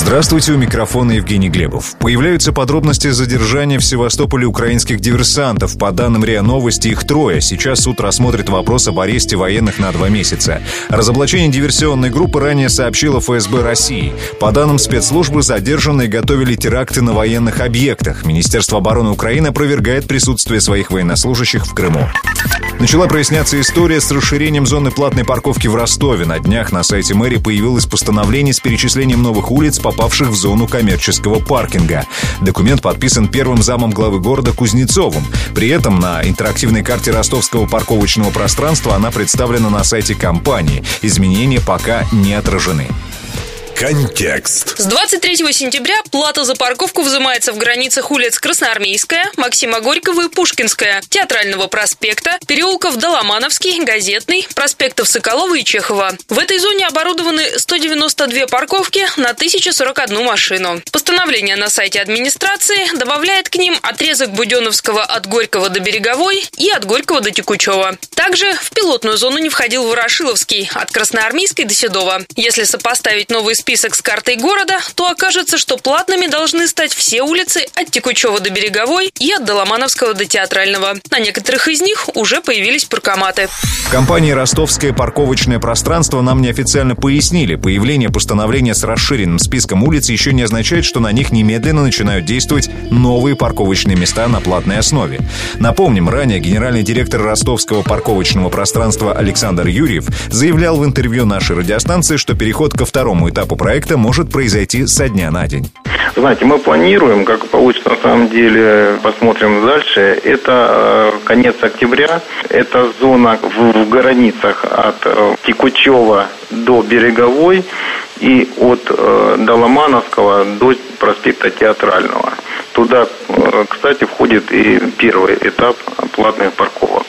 Здравствуйте, у микрофона Евгений Глебов. Появляются подробности задержания в Севастополе украинских диверсантов. По данным РИА Новости, их трое. Сейчас суд рассмотрит вопрос об аресте военных на два месяца. Разоблачение диверсионной группы ранее сообщила ФСБ России. По данным спецслужбы, задержанные готовили теракты на военных объектах. Министерство обороны Украины опровергает присутствие своих военнослужащих в Крыму. Начала проясняться история с расширением зоны платной парковки в Ростове. На днях на сайте мэрии появилось постановление с перечислением новых улиц, попавших в зону коммерческого паркинга. Документ подписан первым замом главы города Кузнецовым. При этом на интерактивной карте ростовского парковочного пространства она представлена на сайте компании. Изменения пока не отражены. Контекст. С 23 сентября плата за парковку взимается в границах улиц Красноармейская, Максима Горького и Пушкинская, Театрального проспекта, переулков Доломановский, Газетный, проспектов Соколова и Чехова. В этой зоне оборудованы 192 парковки на 1041 машину. Постановление на сайте администрации добавляет к ним отрезок Буденовского от Горького до Береговой и от Горького до Текучева. Также в пилотную зону не входил Ворошиловский от Красноармейской до Седова. Если сопоставить новые список с картой города, то окажется, что платными должны стать все улицы от Текучева до Береговой и от Доломановского до Театрального. На некоторых из них уже появились паркоматы. В компании «Ростовское парковочное пространство» нам неофициально пояснили, появление постановления с расширенным списком улиц еще не означает, что на них немедленно начинают действовать новые парковочные места на платной основе. Напомним, ранее генеральный директор ростовского парковочного пространства Александр Юрьев заявлял в интервью нашей радиостанции, что переход ко второму этапу проекта может произойти со дня на день. Знаете, мы планируем, как получится на самом деле, посмотрим дальше. Это э, конец октября, это зона в, в границах от э, Текучева до Береговой и от э, Доломановского до проспекта Театрального. Туда, э, кстати, входит и первый этап платных парковок.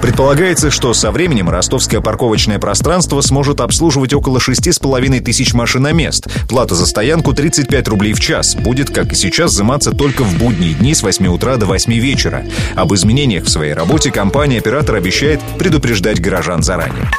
Предполагается, что со временем ростовское парковочное пространство сможет обслуживать около 6,5 тысяч машиномест. Плата за стоянку 35 рублей в час. Будет, как и сейчас, взиматься только в будние дни с 8 утра до 8 вечера. Об изменениях в своей работе компания-оператор обещает предупреждать горожан заранее.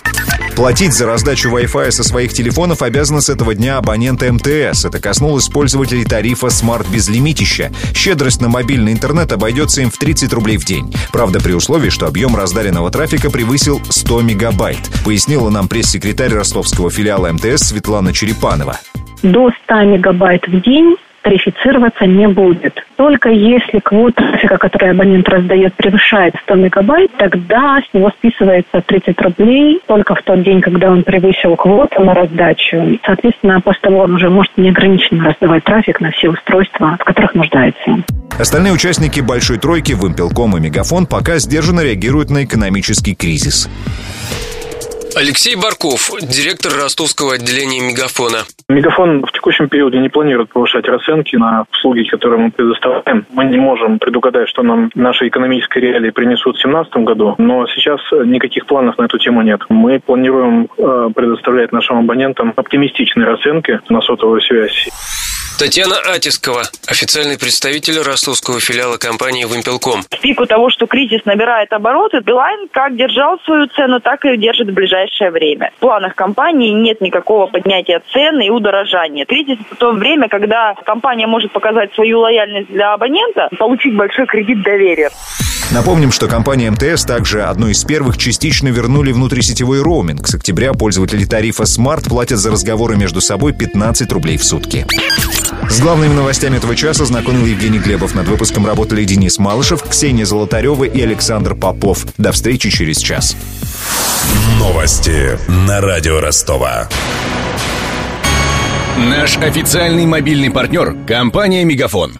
Платить за раздачу Wi-Fi со своих телефонов обязаны с этого дня абоненты МТС. Это коснулось пользователей тарифа Smart Безлимитища. Щедрость на мобильный интернет обойдется им в 30 рублей в день. Правда, при условии, что объем раздаренного трафика превысил 100 мегабайт, пояснила нам пресс-секретарь ростовского филиала МТС Светлана Черепанова. До 100 мегабайт в день тарифицироваться не будет. Только если квота трафика, который абонент раздает, превышает 100 мегабайт, тогда с него списывается 30 рублей только в тот день, когда он превысил квоту на раздачу. Соответственно, после того он уже может неограниченно раздавать трафик на все устройства, в которых нуждается. Остальные участники «Большой тройки», Вымпелком и Мегафон пока сдержанно реагируют на экономический кризис. Алексей Барков, директор ростовского отделения «Мегафона». Мегафон в текущем периоде не планирует повышать расценки на услуги, которые мы предоставляем. Мы не можем предугадать, что нам наши экономические реалии принесут в 2017 году, но сейчас никаких планов на эту тему нет. Мы планируем э, предоставлять нашим абонентам оптимистичные расценки на сотовую связь. Татьяна Атискова, официальный представитель ростовского филиала компании «Вымпелком». В пику того, что кризис набирает обороты, Билайн как держал свою цену, так и держит в ближайшее время. В планах компании нет никакого поднятия цен и удорожания. Кризис – это то время, когда компания может показать свою лояльность для абонента, получить большой кредит доверия. Напомним, что компания МТС также одной из первых частично вернули внутрисетевой роуминг. С октября пользователи тарифа Smart платят за разговоры между собой 15 рублей в сутки. С главными новостями этого часа знакомил Евгений Глебов. Над выпуском работали Денис Малышев, Ксения Золотарева и Александр Попов. До встречи через час. Новости на радио Ростова. Наш официальный мобильный партнер – компания «Мегафон».